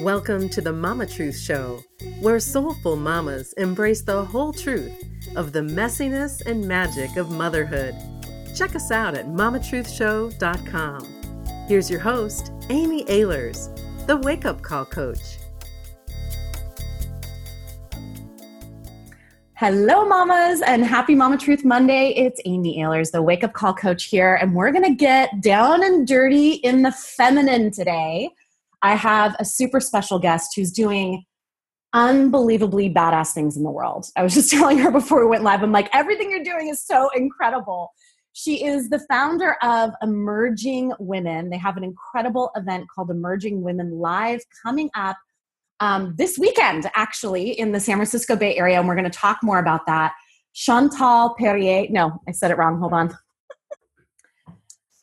Welcome to the Mama Truth Show, where soulful mamas embrace the whole truth of the messiness and magic of motherhood. Check us out at mamatruthshow.com. Here's your host, Amy Ahlers, the Wake Up Call Coach. Hello, mamas, and happy Mama Truth Monday. It's Amy Ahlers, the Wake Up Call Coach here, and we're going to get down and dirty in the feminine today. I have a super special guest who's doing unbelievably badass things in the world. I was just telling her before we went live, I'm like, everything you're doing is so incredible. She is the founder of Emerging Women. They have an incredible event called Emerging Women Live coming up um, this weekend, actually, in the San Francisco Bay Area, and we're going to talk more about that. Chantal Perrier, no, I said it wrong. Hold on.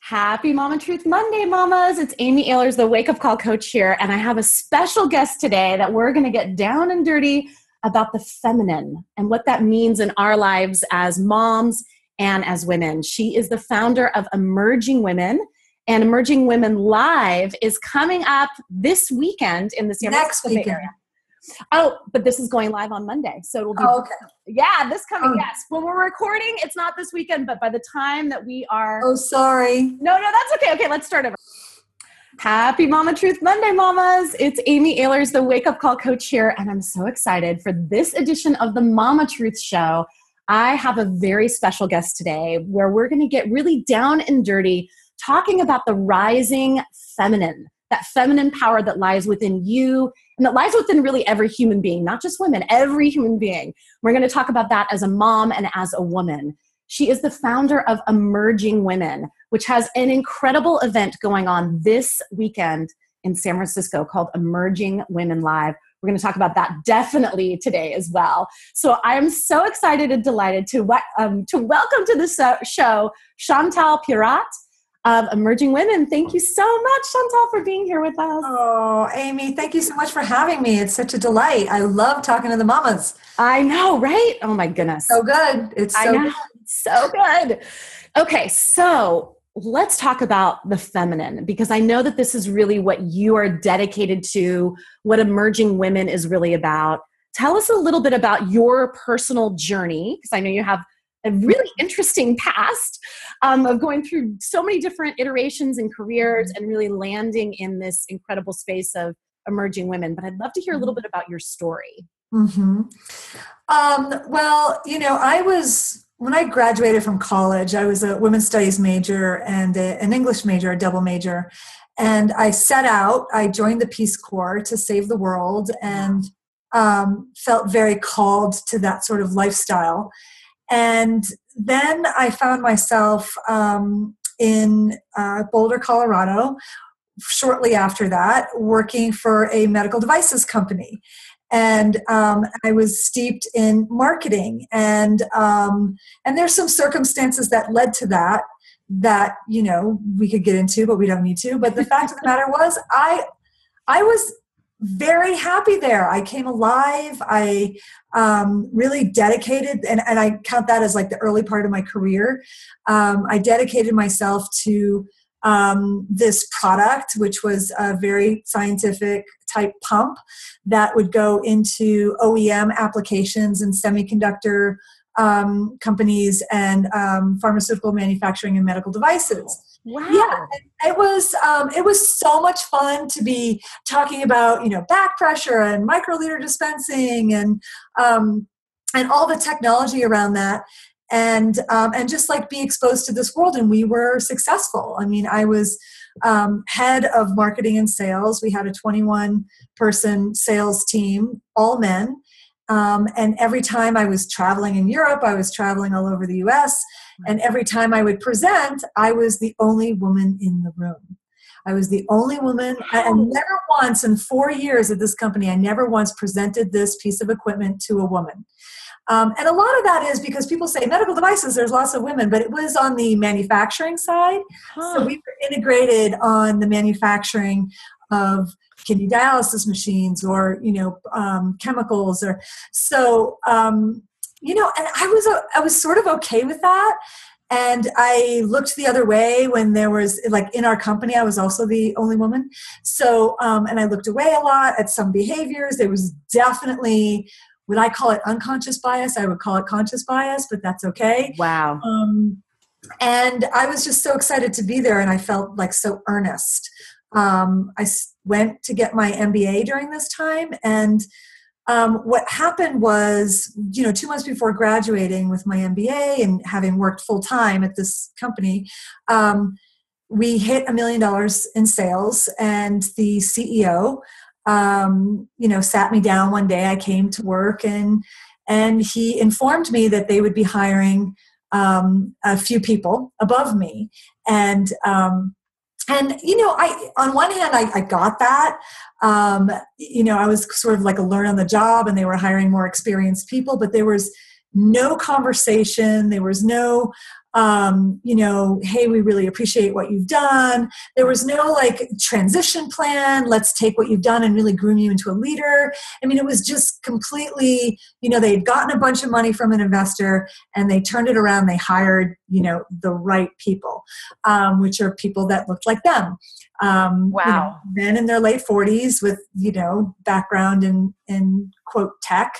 Happy Mama Truth Monday, mamas. It's Amy Ahlers, the Wake Up Call Coach here, and I have a special guest today that we're going to get down and dirty about the feminine and what that means in our lives as moms and as women. She is the founder of Emerging Women, and Emerging Women Live is coming up this weekend in the San Francisco Bay area. Oh, but this is going live on Monday, so it'll be Oh, okay. yeah, this coming. Oh. Yes, when we're recording, it's not this weekend, but by the time that we are Oh, sorry. no, no, that's okay. Okay, let's start over. Happy Mama Truth Monday, mamas. It's Amy Ahlers, the Wake Up Call Coach here, and I'm so excited for this edition of the Mama Truth Show. I have a very special guest today where we're going to get really down and dirty talking about the rising feminine, that feminine power that lies within you and that lies within really every human being, not just women, every human being. We're going to talk about that as a mom and as a woman. She is the founder of Emerging Women, which has an incredible event going on this weekend in San Francisco called Emerging Women Live. We're going to talk about that definitely today as well. So I am so excited and delighted to um, to welcome to the show Chantal Pierrat of Emerging Women. Thank you so much, Chantal, for being here with us. Oh, Amy, thank you so much for having me. It's such a delight. I love talking to the mamas. I know, right? Oh my goodness. So good. It's I so know. So good. Okay, so let's talk about the feminine because I know that this is really what you are dedicated to, what emerging women is really about. Tell us a little bit about your personal journey because I know you have a really interesting past um, of going through so many different iterations and careers and really landing in this incredible space of emerging women. But I'd love to hear a little bit about your story. hmm Um, well, you know, I was when I graduated from college, I was a women's studies major and a, an English major, a double major. And I set out, I joined the Peace Corps to save the world and um, felt very called to that sort of lifestyle. And then I found myself um, in uh, Boulder, Colorado, shortly after that, working for a medical devices company and um, I was steeped in marketing, and um, and there's some circumstances that led to that that you know we could get into, but we don't need to. But the fact of the matter was, I I was very happy there. I came alive. I um, really dedicated, and, and I count that as like the early part of my career. Um, I dedicated myself to um, this product, which was a very scientific type pump that would go into OEM applications and semiconductor um, companies and um, pharmaceutical manufacturing and medical devices. Wow. Yeah, it was um, it was so much fun to be talking about you know back pressure and microliter dispensing and um, and all the technology around that. And um, and just like be exposed to this world and we were successful. I mean i was um, head of marketing and sales. We had a 21 person sales team all men um, and every time i was traveling in europe i was traveling all over the us and every time i would present i was the only woman in the room i was the only woman and never once in four years at this company i never once presented this piece of equipment to a woman um, and a lot of that is because people say medical devices, there's lots of women, but it was on the manufacturing side. Huh. So we were integrated on the manufacturing of kidney dialysis machines or, you know, um, chemicals or so, um, you know, and I was, I was sort of okay with that. and I looked the other way when there was like in our company, I was also the only woman. So, um, and I looked away a lot at some behaviors. There was definitely would I call it unconscious bias? I would call it conscious bias, but that's okay. Wow. Um, and I was just so excited to be there, and I felt like so earnest. Um, I went to get my MBA during this time, and um, what happened was, you know, two months before graduating with my MBA and having worked full time at this company, um, we hit a million dollars in sales, and the CEO, um, you know, sat me down one day. I came to work, and and he informed me that they would be hiring um, a few people above me, and um, and you know i on one hand i, I got that. Um, you know i was sort of like a learn on the job and they were hiring more experienced people but there was no conversation there was no um, you know, hey, we really appreciate what you've done. There was no like transition plan. Let's take what you've done and really groom you into a leader. I mean, it was just completely, you know, they had gotten a bunch of money from an investor and they turned it around. They hired, you know, the right people, um, which are people that looked like them. Um, wow. You know, men in their late 40s with, you know, background in, in quote tech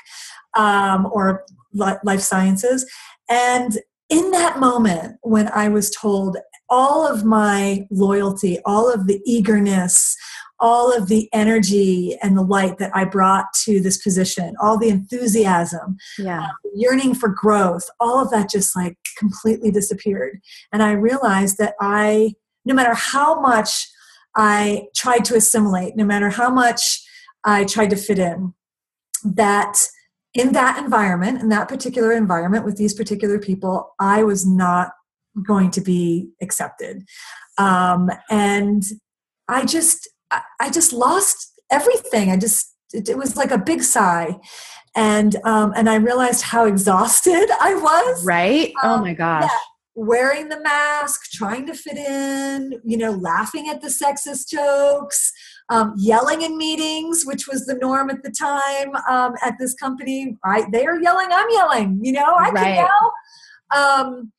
um, or life sciences. And in that moment when I was told all of my loyalty, all of the eagerness, all of the energy and the light that I brought to this position, all the enthusiasm, yeah. Uh, yearning for growth, all of that just like completely disappeared. And I realized that I, no matter how much I tried to assimilate, no matter how much I tried to fit in, that in that environment, in that particular environment with these particular people, I was not going to be accepted. Um, and I just, I just lost everything. I just, it, it was like a big sigh. And, um, and I realized how exhausted I was. Right. Oh um, my gosh. Yeah wearing the mask, trying to fit in, you know, laughing at the sexist jokes, um, yelling in meetings, which was the norm at the time um, at this company. I, they are yelling, I'm yelling, you know, I right. can yell. Um,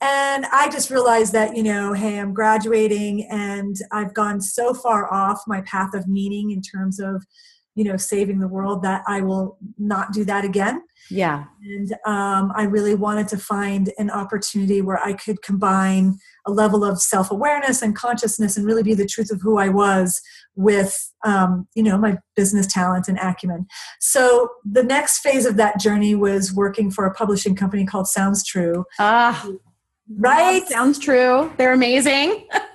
and I just realized that, you know, hey, I'm graduating and I've gone so far off my path of meaning in terms of, you know, saving the world that I will not do that again. Yeah. And um, I really wanted to find an opportunity where I could combine a level of self awareness and consciousness and really be the truth of who I was with, um, you know, my business talent and acumen. So the next phase of that journey was working for a publishing company called Sounds True. Ah. Right? Sounds true. They're amazing.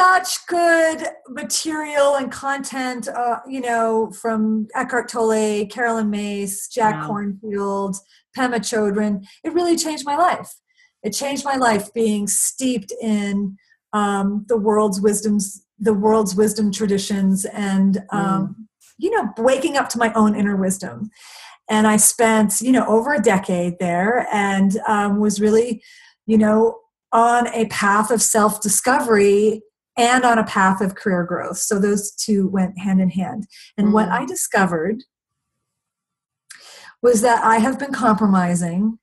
such good material and content, uh, you know, from Eckhart Tolle, Caroline Myss, Jack wow. Kornfield, Pema Chodron. It really changed my life. It changed my life being steeped in um, the world's wisdoms, the world's wisdom traditions, and um, mm. you know, waking up to my own inner wisdom. And I spent, you know, over a decade there, and um, was really, you know, on a path of self discovery and on a path of career growth. So those two went hand in hand. And mm. what I discovered was that I have been compromising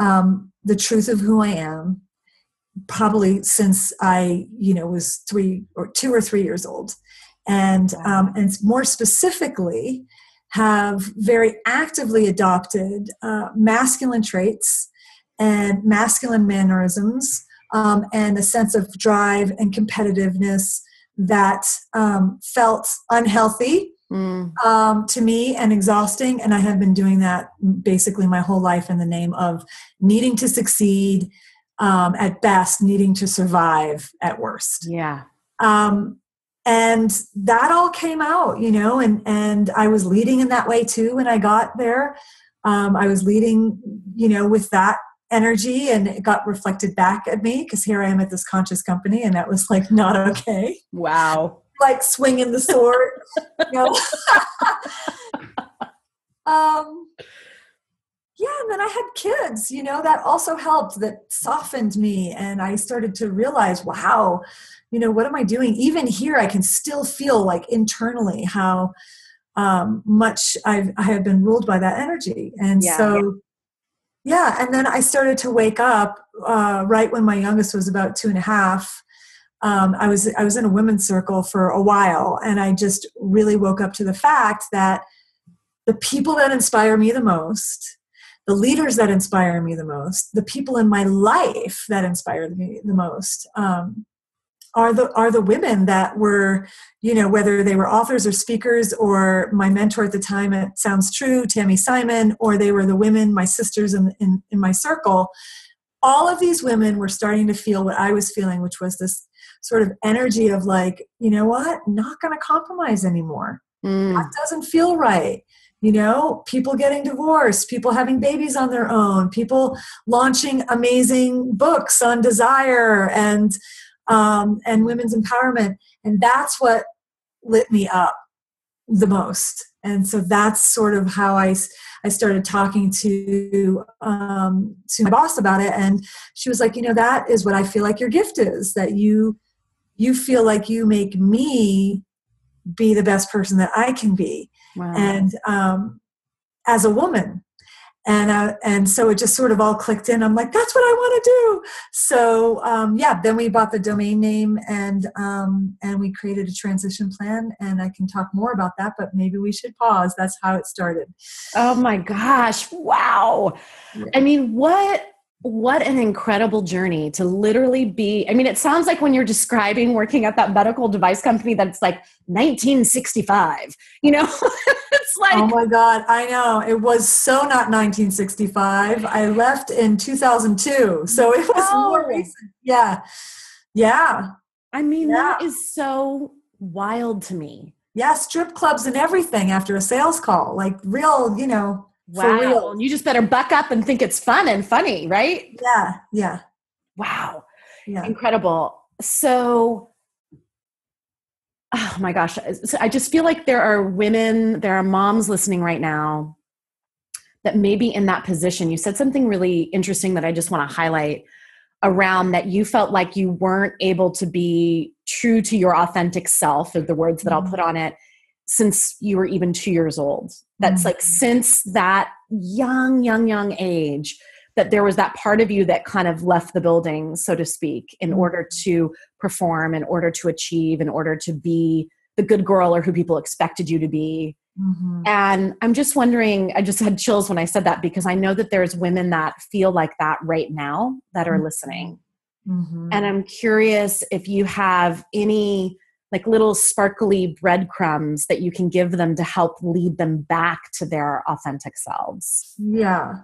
um, the truth of who I am probably since I, you know, was three or two or three years old, and um, and more specifically, have very actively adopted uh, masculine traits and masculine mannerisms um, and a sense of drive and competitiveness that um, felt unhealthy mm. um, to me and exhausting. And I have been doing that basically my whole life in the name of needing to succeed um, at best, needing to survive at worst. Yeah. Um, and that all came out, you know, and and I was leading in that way too when I got there. Um, I was leading, you know, with that energy and it got reflected back at me because here I am at this conscious company and that was like not okay. Wow. like swinging the sword. you know? um, yeah, and then I had kids, you know, that also helped, that softened me. And I started to realize, wow, you know, what am I doing? Even here, I can still feel like internally how um, much I've, I have been ruled by that energy. And yeah. so yeah and then i started to wake up uh, right when my youngest was about two and a half. Um, i was i was in a women's circle for a while and i just really woke up to the fact that the people that inspire me the most the leaders that inspire me the most the people in my life that inspire me the most um, are the are the women that were you know whether they were authors or speakers or my mentor at the time it sounds true Tami Simon or they were the women my sisters in, in, in my circle all of these women were starting to feel what I was feeling which was this sort of energy of like you know what? Not going to compromise anymore. Mm. that doesn't feel right. You know people getting divorced people having babies on their own people launching amazing books on desire and um, and women's empowerment. And that's what lit me up the most. And so that's sort of how I, I started talking to um, to my boss about it, and she was like, you know, that is what I feel like your gift is that you you feel like you make me be the best person that I can be, wow. and um, as a woman, and uh, and so it just sort of all clicked in. I'm like, that's what I want to do. So um, yeah, then we bought the domain name and um, and we created a transition plan. And I can talk more about that, but maybe we should pause. That's how it started. Oh my gosh! Wow. Yeah. I mean, what what an incredible journey to literally be i mean it sounds like when you're describing working at that medical device company that's like 1965 you know? It's like oh my god i know. It was so not 1965 i left in 2002 so it was oh. more recent. Yeah. Yeah. I mean yeah. that is so wild to me. Yeah strip clubs and everything after a sales call like real you know Wow. You just better buck up and think it's fun and funny, right? Yeah. Yeah. Wow. Yeah. Incredible. So, oh my gosh. I just feel like there are women, there are moms listening right now that may be in that position. You said something really interesting that I just want to highlight around that you felt like you weren't able to be true to your authentic self, are the words that I'll mm-hmm. put on it since you were even two years old. That's mm-hmm. like since that young, young, young age that there was that part of you that kind of left the building, so to speak, in mm-hmm. order to perform, in order to achieve, in order to be the good girl or who people expected you to be. Mm-hmm. And I'm just wondering, I just had chills when I said that because I know that there's women that feel like that right now that are mm-hmm. listening. Mm-hmm. And I'm curious if you have any like little sparkly breadcrumbs that you can give them to help lead them back to their authentic selves. Yeah.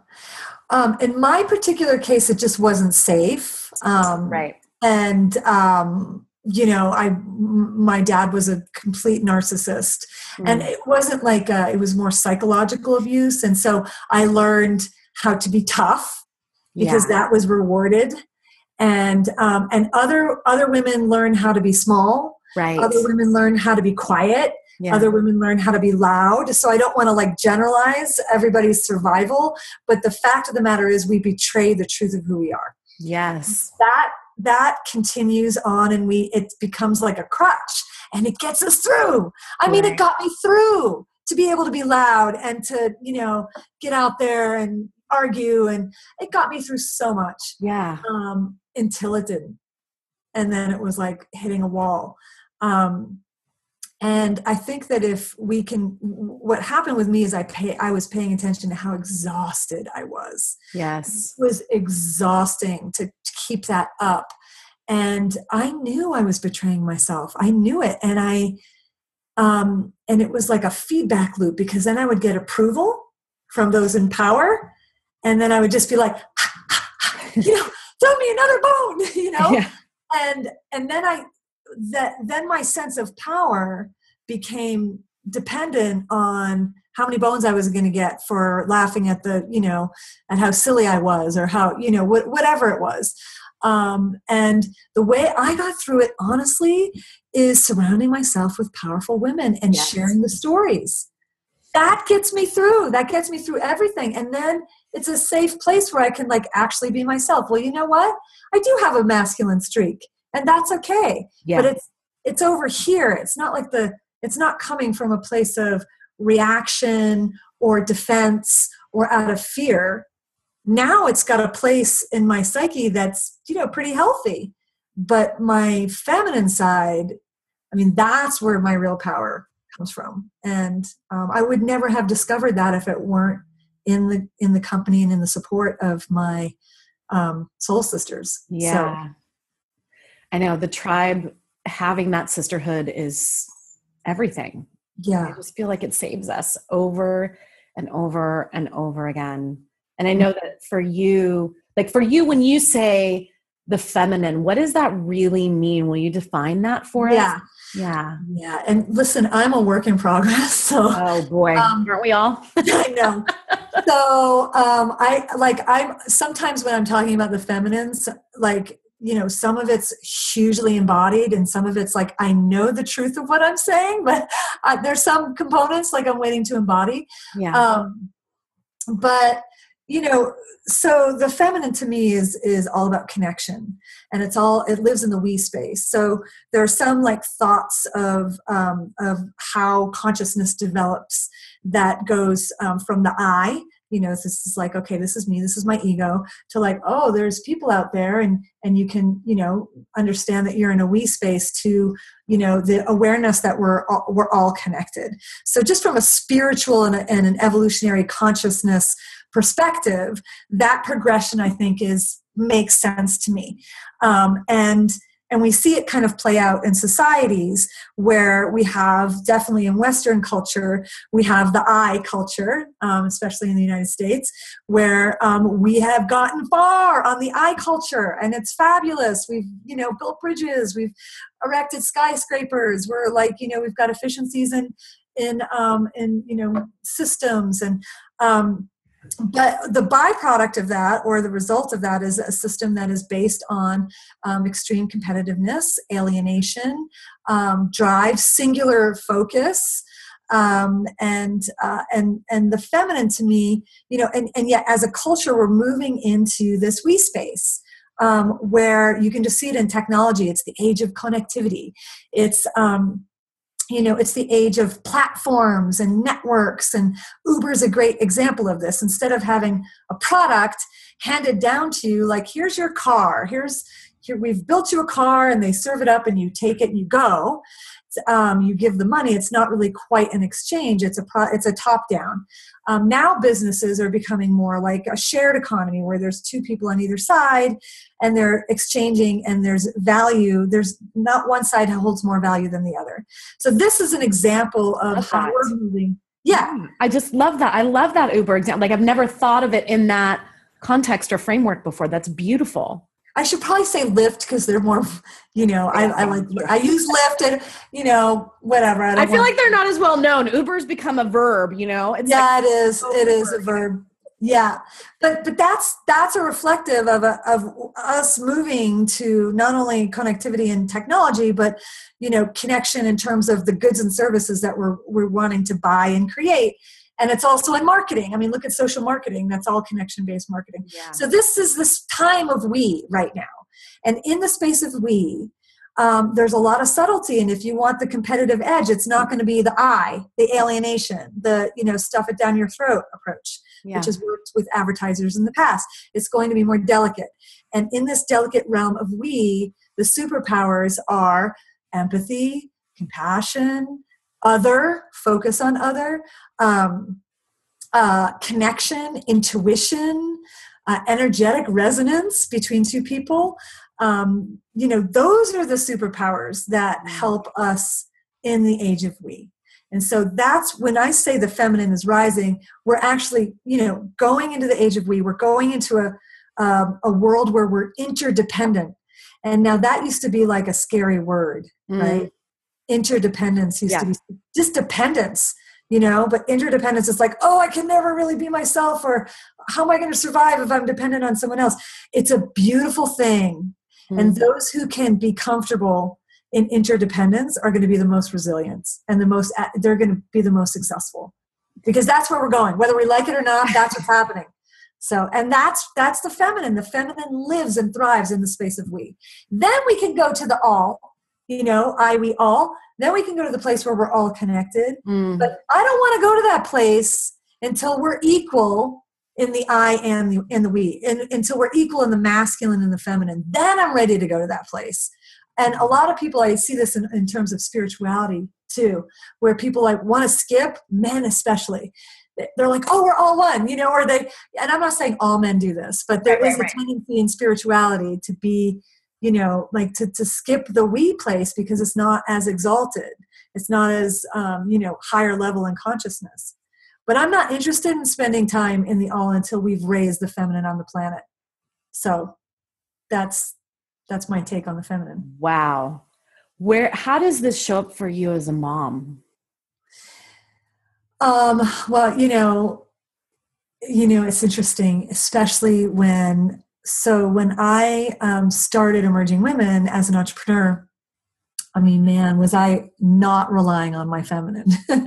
Um, in my particular case it just wasn't safe. Um, right. and um, you know i my dad was a complete narcissist. Mm. and it wasn't like a, it was more psychological abuse. And so i learned how to be tough because yeah. that was rewarded. And um, and other other women learn how to be small Right. Other women learn how to be quiet. Yeah. Other women learn how to be loud. So I don't want to like generalize everybody's survival, but the fact of the matter is we betray the truth of who we are. Yes. That that continues on and we it becomes like a crutch and it gets us through. I right. mean it got me through to be able to be loud and to, you know, get out there and argue and it got me through so much. Yeah. Um until it didn't. And then it was like hitting a wall. Um, and I think that if we can, what happened with me is I pay, I was paying attention to how exhausted I was. Yes, it was exhausting to, to keep that up, and I knew I was betraying myself. I knew it, and I, um, and it was like a feedback loop because then I would get approval from those in power, and then I would just be like, you know, throw me another bone, you know, yeah. and and then I that then my sense of power became dependent on how many bones I was going to get for laughing at the, you know, at how silly I was or how, you know, wh- whatever it was. Um, and the way I got through it, honestly, is surrounding myself with powerful women and yes. sharing the stories. That gets me through. That gets me through everything. And then it's a safe place where I can like actually be myself. Well, you know what? I do have a masculine streak and that's okay. Yeah. but it's it's over here. It's not like the it's not coming from a place of reaction or defense or out of fear. Now it's got a place in my psyche that's you know pretty healthy. But my feminine side i mean that's where my real power comes from. And um, i would never have discovered that if it weren't in the in the company and in the support of my um, soul sisters. Yeah. so. I know the tribe having that sisterhood is everything yeah i just feel like it saves us over and over and over again and I know that for you, like for you, when you say the feminine, what does that really mean? Will you define that for yeah. us? Yeah. Yeah. And listen, I'm a work in progress. So Oh boy. Um, Aren't we all? I know. So um I like I'm sometimes when I'm talking about the feminines, like you know some of it's hugely embodied and some of it's like i know the truth of what i'm saying but uh, there's some components like i'm waiting to embody. Yeah. Um, but you know so the feminine to me is is all about connection and it's all it lives in the we space. So there are some like thoughts of um, of how consciousness develops that goes um, from the i you know this is like okay this is me this is my ego to like oh there's people out there and and you can you know understand that you're in a we space to you know the awareness that we're all, we're all connected so just from a spiritual and, a, and an evolutionary consciousness perspective, that progression I think is makes sense to me. Um, and and we see it kind of play out in societies where we have definitely in western culture we have the i culture um, especially in the united states where um, we have gotten far on the i culture and it's fabulous. We've you know built bridges we've erected skyscrapers we're like you know we've got efficiencies in in um, in you know systems and um, but the byproduct of that or the result of that is a system that is based on um, extreme competitiveness alienation um, drive singular focus um, and uh, and and the feminine to me you know and, and yet as a culture we're moving into this we space um, where you can just see it in technology. It's the age of connectivity. It's um, you know it's the age of platforms and networks and uber is a great example of this. Instead of having a product handed down to you like here's your car. Here's here we've built you a car and they serve it up and you take it and you go um, you give the money it's not really quite an exchange it's a pro, it's a top down. Um, now businesses are becoming more like a shared economy where there's two people on either side and they're exchanging and there's value there's not one side holds more value than the other. So this is an example of how we're moving. Yeah. I just love that i love that uber example like i've never thought of it in that context or framework before that's beautiful I should probably say Lyft because they're more, you know, I, I, like I use Lyft and you know whatever. I, I feel like they're not as well known. Uber's become a verb, you know. It's yeah, like, it is. It is a verb. Yeah, but but that's that's a reflective of a, of us moving to not only connectivity and technology, but you know, connection in terms of the goods and services that we're we're wanting to buy and create and it's also in marketing. I mean look at social marketing. That's all connection based marketing. Yeah. so this is this time of we right now. And in the space of we um, there's a lot of subtlety. And if you want the competitive edge it's not going to be the i the alienation the you know stuff it down your throat approach yeah. which has worked with advertisers in the past. It's going to be more delicate. And in this delicate realm of we the superpowers are empathy compassion other focus on other um, uh, connection intuition uh, energetic resonance between two people. Um, you know those are the superpowers that mm. help us in the age of we. And so that's when i say the feminine is rising we're actually you know going into the age of we. We're going into a um, a world where we're interdependent. And now that used to be like a scary word mm. right interdependence used yeah. to be just dependence you know but interdependence is like oh i can never really be myself or how am i going to survive if i'm dependent on someone else it's a beautiful thing mm-hmm. and those who can be comfortable in interdependence are going to be the most resilient and the most they're going to be the most successful because that's where we're going whether we like it or not that's what's happening so and that's that's the feminine the feminine lives and thrives in the space of we then we can go to the all you know i we all then we can go to the place where we're all connected. Mm. But I don't want to go to that place until we're equal in the I and the in the we, and until we're equal in the masculine and the feminine. Then I'm ready to go to that place. And a lot of people, I see this in, in terms of spirituality too, where people like want to skip, men especially. They're like, oh, we're all one, you know, or they, and I'm not saying all men do this, but there right, is right, a tendency in spirituality to be, you know, like to, to skip the we place because it's not as exalted. It's not as, um, you know, higher level in consciousness. But I'm not interested in spending time in the all until we've raised the feminine on the planet. So that's that's my take on the feminine. Wow. Where how does this show up for you as a mom? Um, well, you know, you know, it's interesting, especially when so when I um, started emerging women as an entrepreneur, I mean, man, was I not relying on my feminine. um,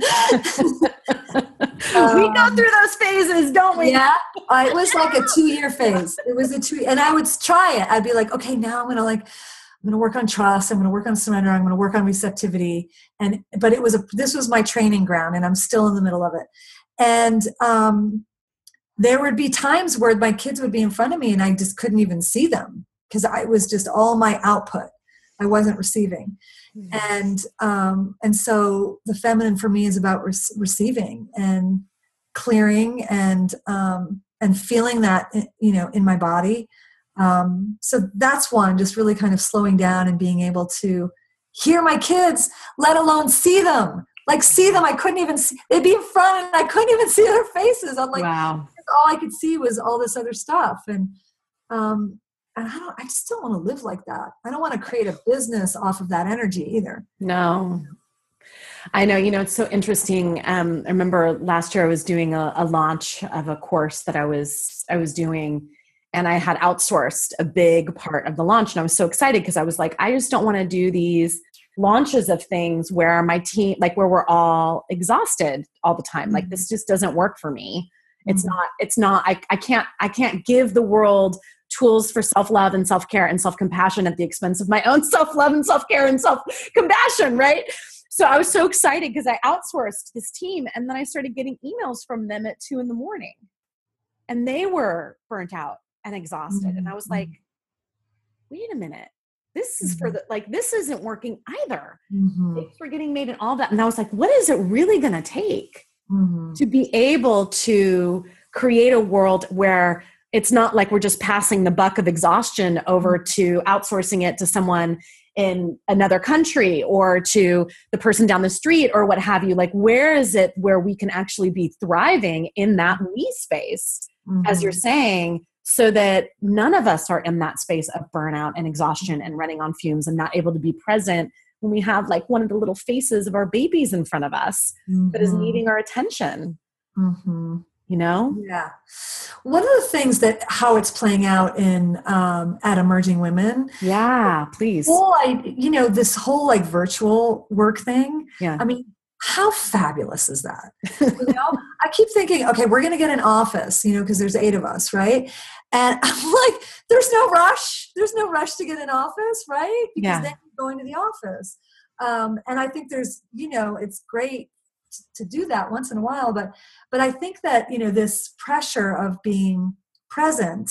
we go through those phases, don't we? Yeah, it was like a two-year phase. It was a two, and I would try it. I'd be like, okay, now I'm gonna like, I'm gonna work on trust. I'm gonna work on surrender. I'm gonna work on receptivity. And but it was a this was my training ground, and I'm still in the middle of it. And um, there would be times where my kids would be in front of me, and I just couldn't even see them because I was just all my output I wasn't receiving. Mm-hmm. And um, and so the feminine for me is about re- receiving and clearing and um, and feeling that eh, you know in my body. Um, so that's one, just really kind of slowing down and being able to hear my kids, let alone see them. Like see them, I couldn't even see. They'd be in front, and I couldn't even see their faces. I'm like, wow. All I could see was all this other stuff, and um, and I don't I just don't want to live like that. I don't want to create a business off of that energy either. No. I know, you know, it's so interesting. Um, I remember last year I was doing a, a launch of a course that I was I was doing and I had outsourced a big part of the launch and I was so excited because I was like, I just don't want to do these launches of things where my team like where we're all exhausted all the time. Like this mm-hmm. just doesn't work for me. It's mm-hmm. not, it's not, I, I can't, I can't give the world tools for self love and self care and self compassion at the expense of my own self love and self care and self compassion, right? So I was so excited because I outsourced this team and then I started getting emails from them at two in the morning. And they were burnt out and exhausted. Mm-hmm. And I was like, wait a minute. This is mm-hmm. for the like this isn't working either. Mm-hmm. Things were getting made and all that. And I was like, what is it really gonna take mm-hmm. to be able to create a world where it's not like we're just passing the buck of exhaustion over mm-hmm. to outsourcing it to someone in another country or to the person down the street or what have you like where is it where we can actually be thriving in that we space mm-hmm. as you're mm-hmm. saying so that none of us are in that space of burnout and exhaustion and running on fumes and not able to be present when we have like one of the little faces of our babies in front of us mm-hmm. that is mm-hmm. needing our attention. Mm-hmm. You know? Yeah. One of the things that how it's playing out in um, at emerging women yeah please. Well i you know this whole like virtual work thing yeah. I mean how fabulous is that? You know? I keep thinking okay we're going to get an office you know because there's eight of us right? And i'm like there's no rush. There's no rush to get an office right? Because yeah. then going to the office. Um, and i think there's you know it's great to do that once in a while but but i think that you know this pressure of being present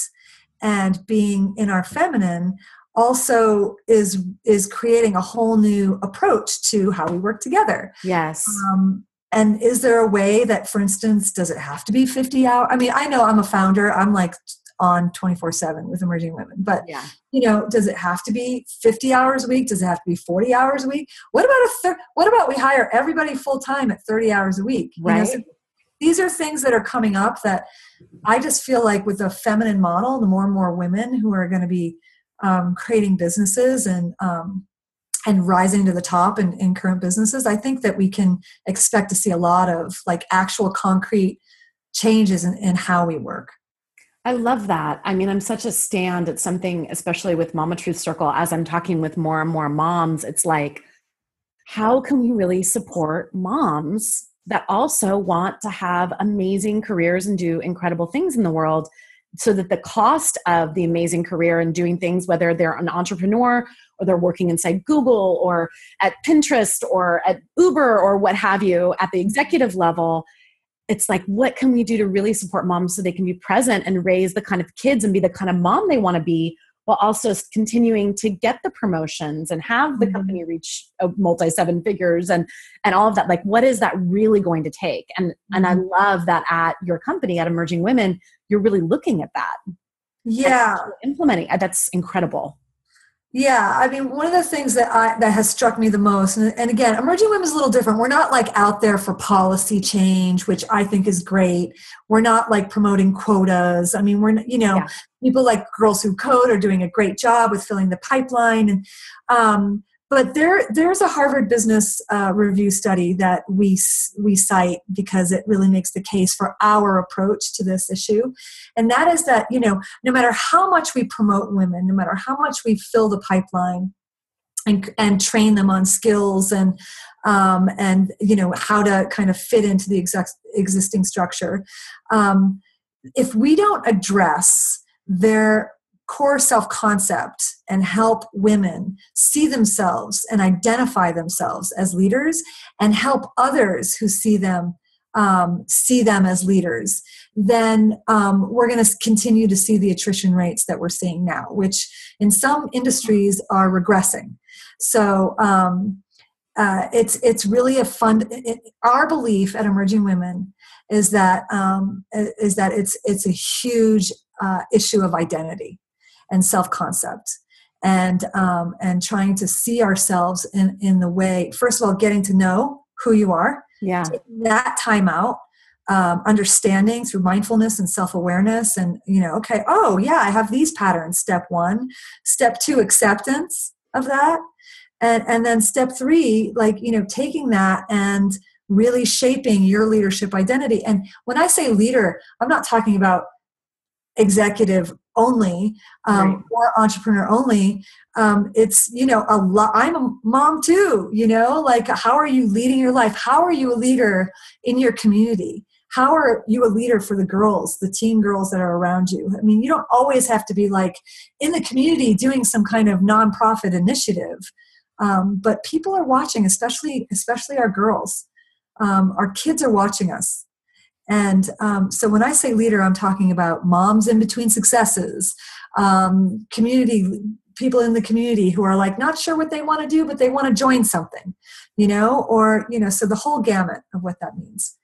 and being in our feminine also is is creating a whole new approach to how we work together. Yes. Um, and is there a way that for instance does it have to be 50 hours i mean i know i'm a founder i'm like on 24 7 with emerging women. But yeah. you know does it have to be 50 hours a week? Does it have to be 40 hours a week? What about a thir- what about we hire everybody full time at 30 hours a week? Right. You know, so these are things that are coming up that i just feel like with a feminine model the more and more women who are going to be um, creating businesses and um, and rising to the top in, in current businesses i think that we can expect to see a lot of like actual concrete changes in, in how we work I love that. I mean, I'm such a stand at something, especially with Mama Truth Circle, as I'm talking with more and more moms, it's like, how can we really support moms that also want to have amazing careers and do incredible things in the world so that the cost of the amazing career and doing things, whether they're an entrepreneur or they're working inside Google or at Pinterest or at Uber or what have you, at the executive level, it's like what can we do to really support moms so they can be present and raise the kind of kids and be the kind of mom they want to be while also continuing to get the promotions and have the mm-hmm. company reach a multi seven figures and and all of that like what is that really going to take and mm-hmm. and i mm-hmm. love that at your company at emerging women you're really looking at that yeah implementing that's incredible yeah, I mean, one of the things that I that has struck me the most, and, and, again, emerging women is a little different. We're not like out there for policy change, which I think is great. We're not like promoting quotas. I mean, we're you know, yeah. people like Girls Who Code are doing a great job with filling the pipeline, and um, but there there's a Harvard Business uh, Review study that we we cite because it really makes the case for our approach to this issue, and that is that you know no matter how much we promote women, no matter how much we fill the pipeline, and and train them on skills and um, and you know how to kind of fit into the exec- existing structure, um, if we don't address their core self concept and help women see themselves and identify themselves as leaders and help others who see them um, see them as leaders, then um, we're going to continue to see the attrition rates that we're seeing now, which in some industries are regressing. So um, uh, it's it's really a fun. It, our belief at Emerging Women is that um, is that it's it's a huge uh, issue of identity and self concept and um, and trying to see ourselves in in the way first of all getting to know who you are yeah. that time out um, understanding through mindfulness and self-awareness and you know okay oh yeah i have these patterns. Step one. Step two acceptance of that. And and then step three like you know taking that and really shaping your leadership identity. And when i say leader i'm not talking about executive only um, right. or entrepreneur only um, it's you know a lot i'm a mom too you know? Like how are you leading your life? How are you a leader in your community? How are you a leader for the girls the teen girls that are around you? I mean you don't always have to be like in the community doing some kind of nonprofit initiative um, but people are watching especially especially our girls. Um, our kids are watching us and um, so when I say leader, I'm talking about moms in between successes, um, community people in the community who are like not sure what they want to do, but they want to join something, you know, or you know, so the whole gamut of what that means.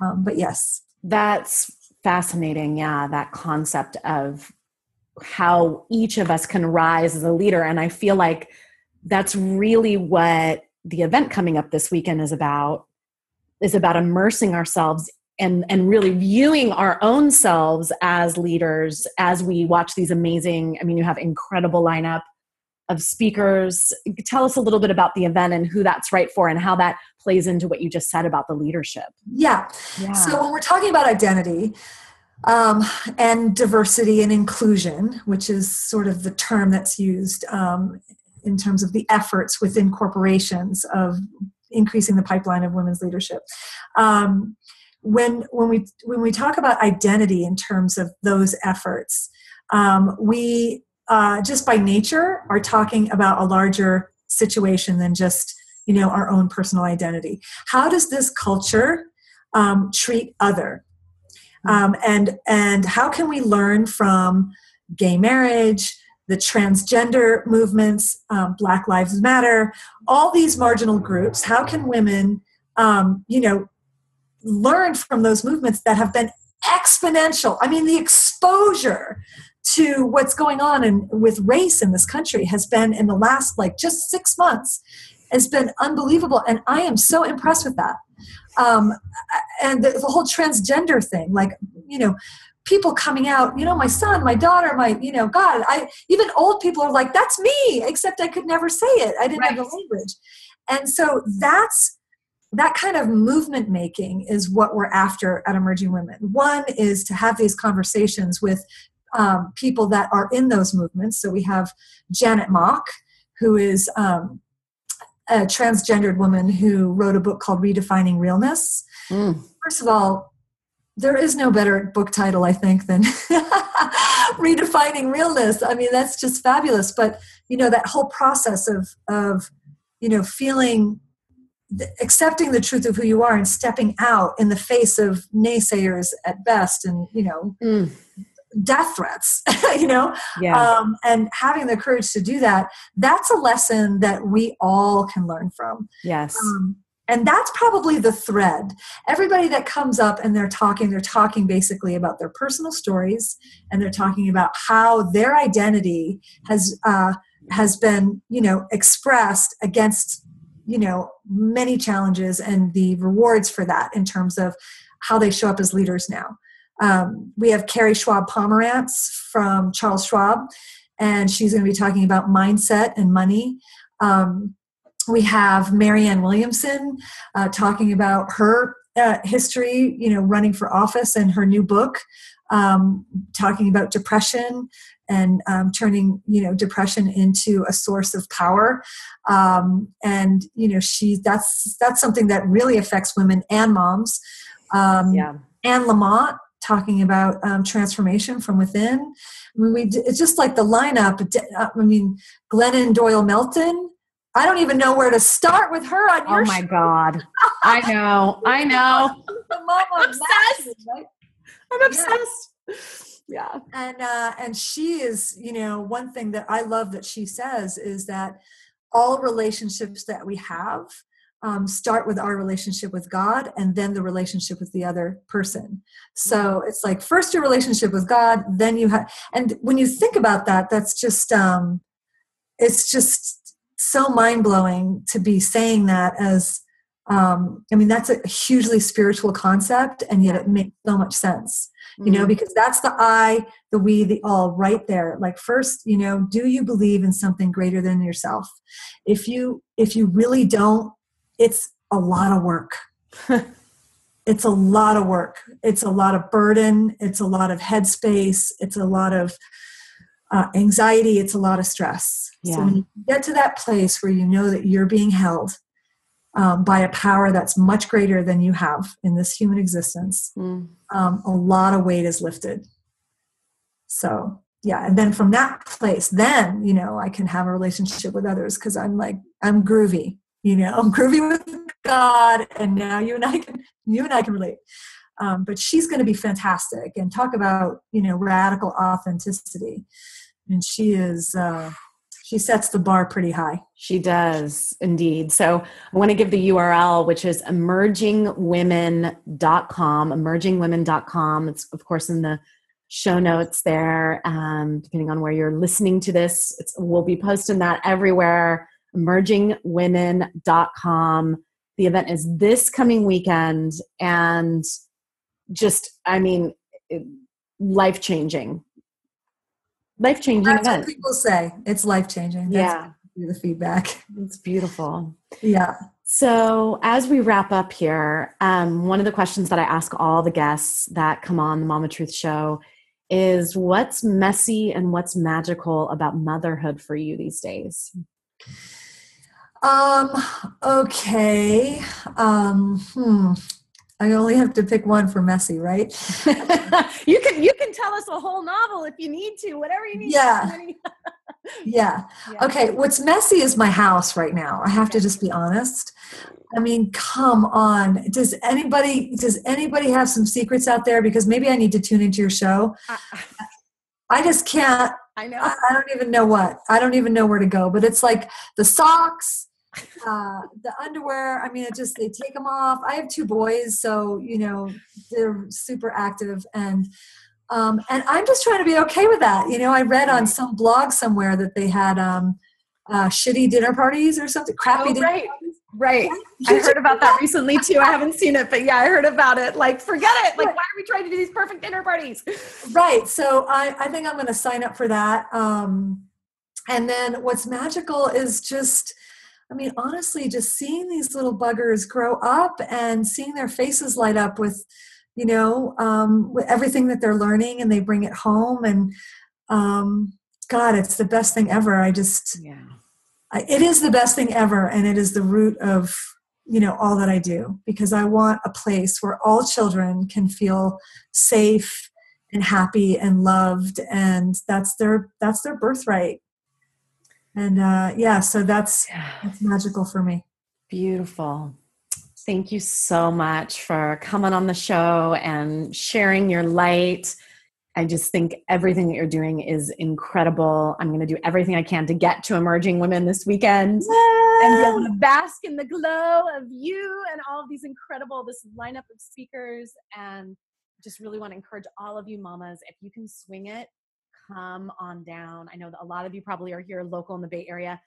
Um, but yes, that's fascinating. Yeah, that concept of how each of us can rise as a leader, and I feel like that's really what the event coming up this weekend is about is about immersing ourselves and and really viewing our own selves as leaders as we watch these amazing i mean you have incredible lineup of speakers. Tell us a little bit about the event and who that's right for and how that plays into what you just said about the leadership. Yeah, yeah. so when we're talking about identity um, and diversity and inclusion which is sort of the term that's used um, in terms of the efforts within corporations of increasing the pipeline of women's leadership um, when when we when we talk about identity in terms of those efforts, um, we uh, just by nature are talking about a larger situation than just you know our own personal identity. How does this culture um, treat other, um, and and how can we learn from gay marriage? the transgender movements, um, Black Lives Matter, all these marginal groups. How can women, um, you know, learned from those movements that have been exponential. I mean, the exposure to what's going on in, with race in this country has been in the last like just six months has been unbelievable and i am so impressed with that um, and the, the whole transgender thing like you know people coming out you know my son my daughter my you know god i even old people are like that's me except i could never say it i didn't right. have the language and so that's that kind of movement making is what we're after at Emerging Women. One is to have these conversations with um, people that are in those movements. So we have Janet Mock, who is um, a transgendered woman who wrote a book called Redefining Realness. Mm. First of all, there is no better book title, I think, than Redefining Realness. I mean, that's just fabulous. But you know, that whole process of of you know feeling accepting the truth of who you are and stepping out in the face of naysayers at best and you know Mm. death threats you know Yeah. um, and having the courage to do that that's a lesson that we all can learn from yes. um, and that's probably the thread everybody that comes up and they're talking they're talking basically about their personal stories and they're talking about how their identity has uh, has been you know expressed against you know many challenges and the rewards for that in terms of how they show up as leaders now. Um, we have carrie schwab pomerantz from charles schwab and she's going to be talking about mindset and money. Um, we have marianne williamson uh, talking about her uh, history you know running for office and her new book um, talking about depression and um, turning you know depression into a source of power um, and you know she that's that's something that really affects women and moms um, yeah. Anne Lamott talking about um, transformation from within. I mean, we, it's just like the lineup. uh, I mean, Glennon Doyle Melton. I don't even know where to start with her on your Oh my God. I know. I know. I'm Obsessed. Right? I'm obsessed. Yeah. And uh, and she is you know one thing that i love that she says is that all relationships that we have um, start with our relationship with god and then the relationship with the other person. So it's like first your relationship with god then you have and when you think about that that's just um it's just so mind-blowing to be saying that as um i mean that's a hugely spiritual concept and yet it makes so much sense you know Mhm. because that's the i the we the all right there. Like first you know do you believe in something greater than yourself? If you if you really don't it's a lot of work. It's a lot of work. It's a lot of burden. It's a lot of headspace. It's a lot of uh, anxiety. It's a lot of stress. So when you get to that place where you know that you're being held um, by a power that's much greater than you have in this human existence Mm. um, a lot of weight is lifted. So yeah, and then from that place, then you know I can have a relationship with others because I'm like I'm groovy, you know, I'm groovy with God, and now you and I can you and I can relate. Um, but she's going to be fantastic and talk about you know radical authenticity, and she is uh, she sets the bar pretty high. She does indeed. So I want to give the URL, which is emergingwomen.com, emergingwomen.com. It's, of course, in the show notes there. Um, depending on where you're listening to this, we'll be posting that everywhere. Emergingwomen.com. The event is this coming weekend and just, I mean, life changing. Life changing That's event. what people say. It's life changing. Yeah, the feedback. it's beautiful. Yeah. So, as we wrap up here, um, one of the questions that I ask all the guests that come on the Mama Truth Show is what's messy and what's magical about motherhood for you these days? Um, okay. Um, hmm. I only have to pick one for messy, right? you can you can tell us a whole novel if you need to, whatever you need. Yeah. Yeah. Yeah. Okay. What's messy is my house right now. I have to just be honest. I mean, come on. Does anybody does anybody have some secrets out there? Because maybe I need to tune into your show. I, I just can't. I know. I I don't even know what. I don't even know where to go. But it's like the socks, uh, the underwear. I mean, it just they take them off. I have two boys, so you know they're super active, and um, and I'm just trying to be okay with that. You know, I read on some blog somewhere that they had um, uh, shitty dinner parties or something, crappy Oh, dinner right. parties. Right. I heard about that recently too. I haven't seen it, but yeah, I heard about it. Like, forget it. Like, why are we trying to do these perfect dinner parties? Right. So I, I think I'm going to sign up for that. Um, and then what's magical is just, I mean, honestly, just seeing these little buggers grow up and seeing their faces light up with, you know, um, with everything that they're learning and they bring it home. And um, God, it's the best thing ever. I just, Yeah. I, it is the best thing ever. And it is the root of, you know, all that I do because I want a place where all children can feel safe and happy and loved and that's their that's their birthright and uh yeah so that's that's magical for me Beautiful. Thank you so much for coming on the show and sharing your light. I just think everything that you're doing is incredible. I'm going to do everything I can to get to Emerging Women this weekend yeah. and be able to bask in the glow of you and all of these incredible, this lineup of speakers. And just really want to encourage all of you mamas, if you can swing it, come on down. I know that a lot of you probably are here local in the Bay Area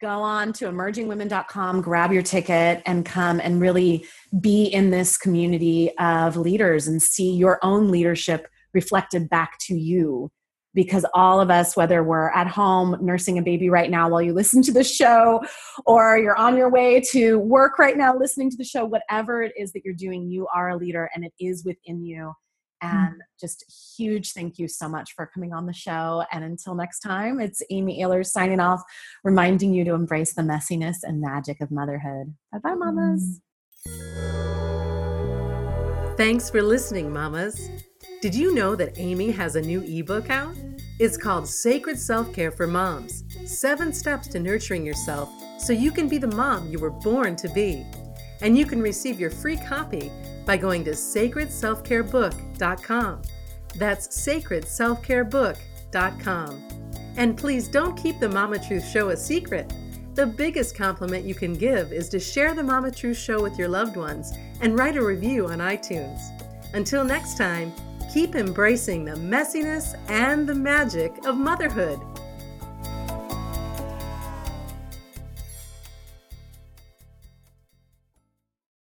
go on to emergingwomen.com, grab your ticket, and come and really be in this community of leaders and see your own leadership reflected back to you. Because all of us, whether we're at home nursing a baby right now while you listen to the show, or you're on your way to work right now listening to the show, whatever it is that you're doing, you are a leader and it is within you. Mm-hmm. And just huge thank you so much for coming on the show. And until next time, it's Amy Ahlers signing off, reminding you to embrace the messiness and magic of motherhood. Bye bye, mamas. Mm-hmm. Thanks for listening, mamas. Did you know that Amy has a new ebook out? It's called Sacred Self Care for Moms Seven Steps to Nurturing Yourself so you can be the mom you were born to be. And you can receive your free copy by going to sacredselfcarebook.com. That's sacredselfcarebook.com. And please don't keep the Mama Truth Show a secret. The biggest compliment you can give is to share the Mama Truth Show with your loved ones and write a review on iTunes. Until next time, keep embracing the messiness and the magic of motherhood.